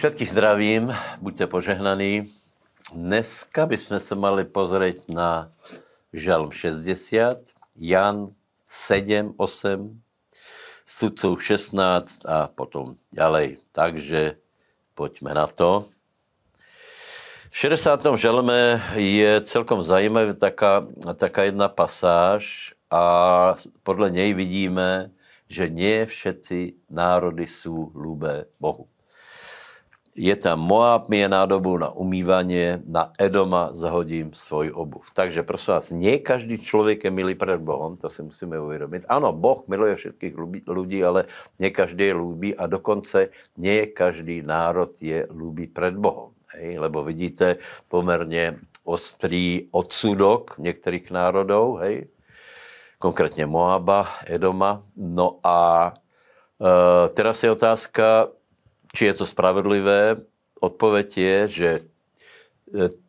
Všetkých zdravím, buďte požehnaní. Dneska bychom se mali pozrieť na Žalm 60, Jan 7, 8, Sudcov 16 a potom ďalej. Takže pojďme na to. V 60. žalme je celkom zajímavá taká, taká jedna pasáž a podle něj vidíme, že nie všetci národy jsou lúbé Bohu je tam Moab, mi je nádobu na umývanie, na Edoma zahodím svoj obuv. Takže prosím vás, nie každý člověk je milý před Bohem, to si musíme uvědomit. Ano, Boh miluje všetkých lidí, ale nie každý je lúbí a dokonce nie každý národ je lúbí před Bohem. Hej? Lebo vidíte poměrně ostrý odsudok některých národů, hej? konkrétně Moaba, Edoma. No a e, teraz je otázka, či je to spravedlivé? Odpoveď je, že e,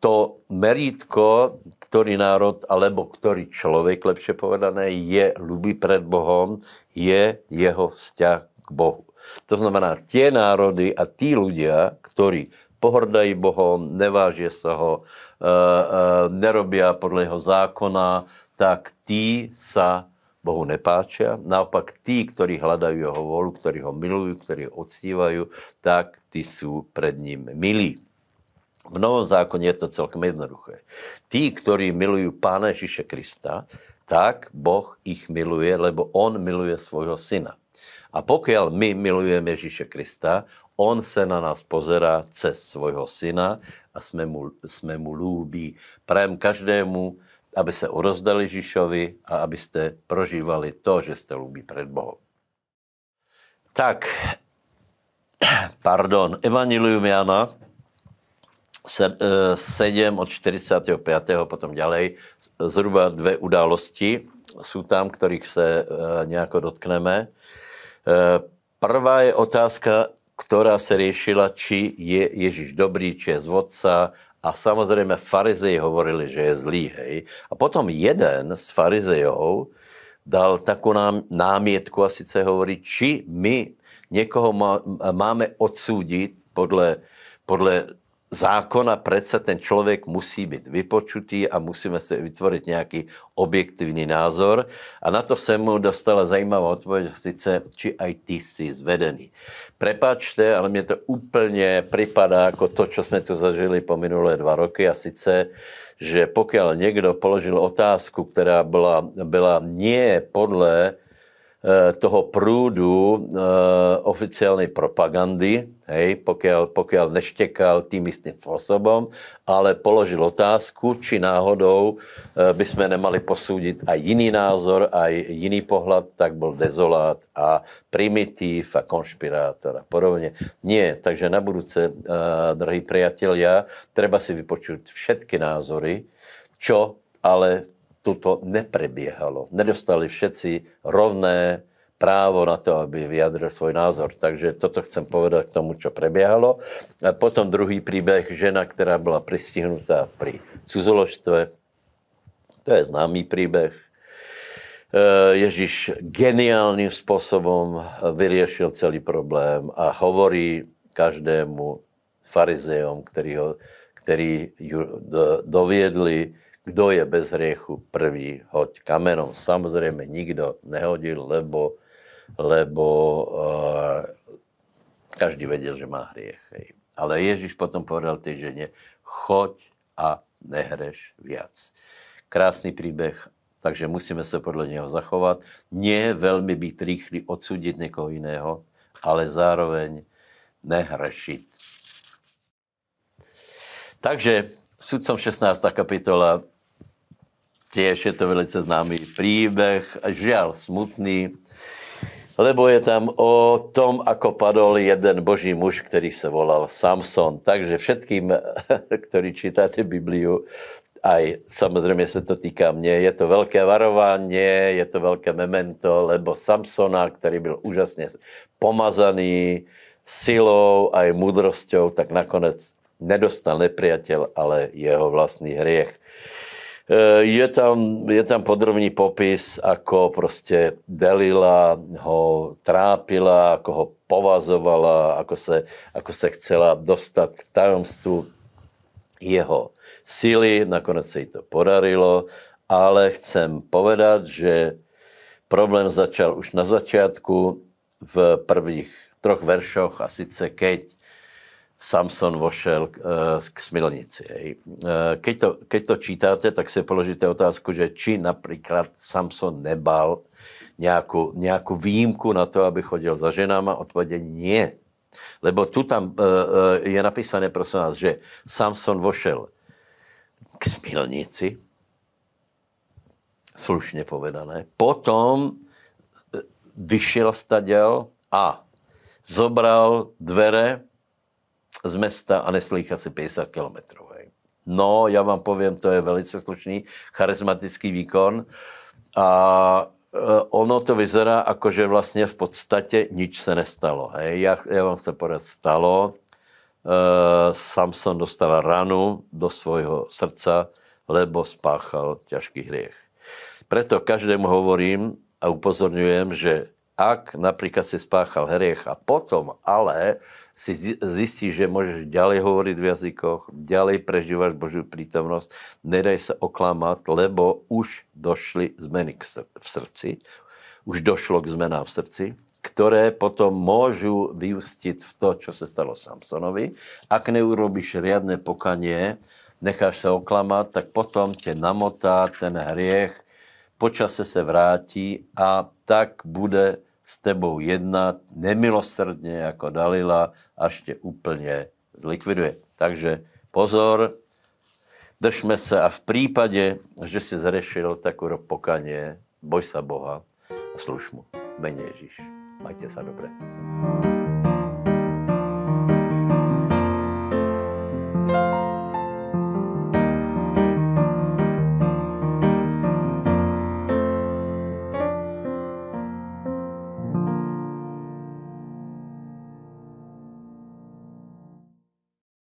to merítko, ktorý národ, alebo ktorý člověk, lepše povedané, je ľubý před Bohom, je jeho vzťah k Bohu. To znamená, tie národy a tí ľudia, ktorí pohrdají Bohom, nevážia sa ho, e, e, nerobia podle jeho zákona, tak tí sa Bohu nepáčia. Naopak tí, ktorí hľadajú jeho volu, ktorí ho milujú, ktorí ho odstívajú, tak tí sú pred ním milí. V Novom zákone je to celkom jednoduché. Tí, ktorí milujú Pána Ježíše Krista, tak Boh ich miluje, lebo On miluje svojho syna. A pokiaľ my milujeme Ježíše Krista, On se na nás pozerá cez svojho syna a jsme mu, jsme mu lúbí. Prajem každému, aby se urozdali Ježíšovi a abyste prožívali to, že jste lubí před Bohem. Tak, pardon, Evangelium Jana, 7 eh, od 45. potom ďalej, zhruba dvě události jsou tam, kterých se eh, nějako dotkneme. Eh, prvá je otázka, která se řešila, či je Ježíš dobrý, či je z vodca a samozřejmě farizeji hovorili, že je zlý, hej. A potom jeden z farizejů dal takovou nám, námětku a sice hovorí, či my někoho má, máme odsudit podle, podle zákona přece ten člověk musí být vypočutý a musíme se vytvořit nějaký objektivní názor. A na to jsem mu dostala zajímavá odpověď, sice, či aj ty jsi zvedený. Prepačte, ale mě to úplně připadá jako to, co jsme tu zažili po minulé dva roky a sice, že pokud někdo položil otázku, která byla, byla nie podle toho prúdu uh, oficiálnej propagandy, hej, pokiaľ, pokiaľ neštekal tým istým spôsobom, ale položil otázku, či náhodou uh, by sme nemali posúdiť aj iný názor, aj jiný pohľad, tak bol dezolát a primitív a konšpirátor a podobne. Nie, takže na budúce, uh, drahí priatelia, treba si vypočuť všetky názory, čo ale tuto neprebiehalo. Nedostali všetci rovné právo na to, aby vyjadril svoj názor. Takže toto chcem povedať k tomu, čo prebiehalo. A potom druhý príbeh, žena, která byla pristihnutá pri cudzoložstve. To je známý príbeh. E, Ježíš geniálním způsobem vyriešil celý problém a hovorí každému farizejom, který, ho, který ju doviedli kdo je bez hriechu prvý, hoď kamenom. Samozřejmě nikdo nehodil, lebo, lebo uh, každý věděl, že má hriech. Hej. Ale Ježíš potom povedal té ženě, choď a nehreš viac. Krásný příběh, takže musíme se podle něho zachovat. Nie velmi být rýchli odsudit někoho jiného, ale zároveň nehrešit. Takže sudcom 16. kapitola Tiež je to velice známý příběh, žiaľ smutný, lebo je tam o tom, ako padol jeden boží muž, který se volal Samson. Takže všetkým, ktorí čítáte Bibliu, aj samozřejmě se to týká mě, je to velké varování, je to velké memento, lebo Samsona, který byl úžasně pomazaný silou a múdrosťou, tak nakonec nedostal nepriateľ, ale jeho vlastný hriech. Eh, je tam, je tam podrobný popis, ako prostě Delila ho trápila, ako ho povazovala, ako se, ako se chcela dostat k tajomstvu jeho síly, nakonec se jí to podarilo, ale chcem povedat, že problém začal už na začátku v prvních troch veršoch a sice keď Samson vošel k, eh, smilnici. Eh, keď to, keď to čítáte, tak si položíte otázku, že či například Samson nebal nějakou, nějakou výjimku na to, aby chodil za ženama, odpověď nie. Lebo tu tam eh, je napísané, prosím vás, že Samson vošel k smilnici, slušně povedané, potom vyšel staděl a zobral dvere z města a nesl jich asi 50 kilometrů. No, já vám povím, to je velice slušný, charismatický výkon a e, ono to vyzerá, jako že vlastně v podstatě nič se nestalo. Hej. Já, já vám chci povedat, stalo. E, Samson dostal ranu do svojho srdca, lebo spáchal těžký hriech. Preto každému hovorím a upozorňujem, že ak například si spáchal hriech a potom ale si zjistíš, že můžeš ďalej hovoriť v jazykoch, ďalej prežíváš Božiu prítomnosť, nedaj se oklamat, lebo už došly zmeny v srdci, už došlo k zmenám v srdci, které potom můžu vyústit v to, co se stalo Samsonovi. Ak neurobíš riadne pokanie, necháš se oklamat, tak potom tě namotá ten hriech, počase se vrátí a tak bude s tebou jednat nemilosrdně jako Dalila, až tě úplně zlikviduje. Takže pozor, držme se a v případě, že si zrešil, tak urob pokanie, boj se Boha a služ mu. Mene Ježíš. Majte se dobře.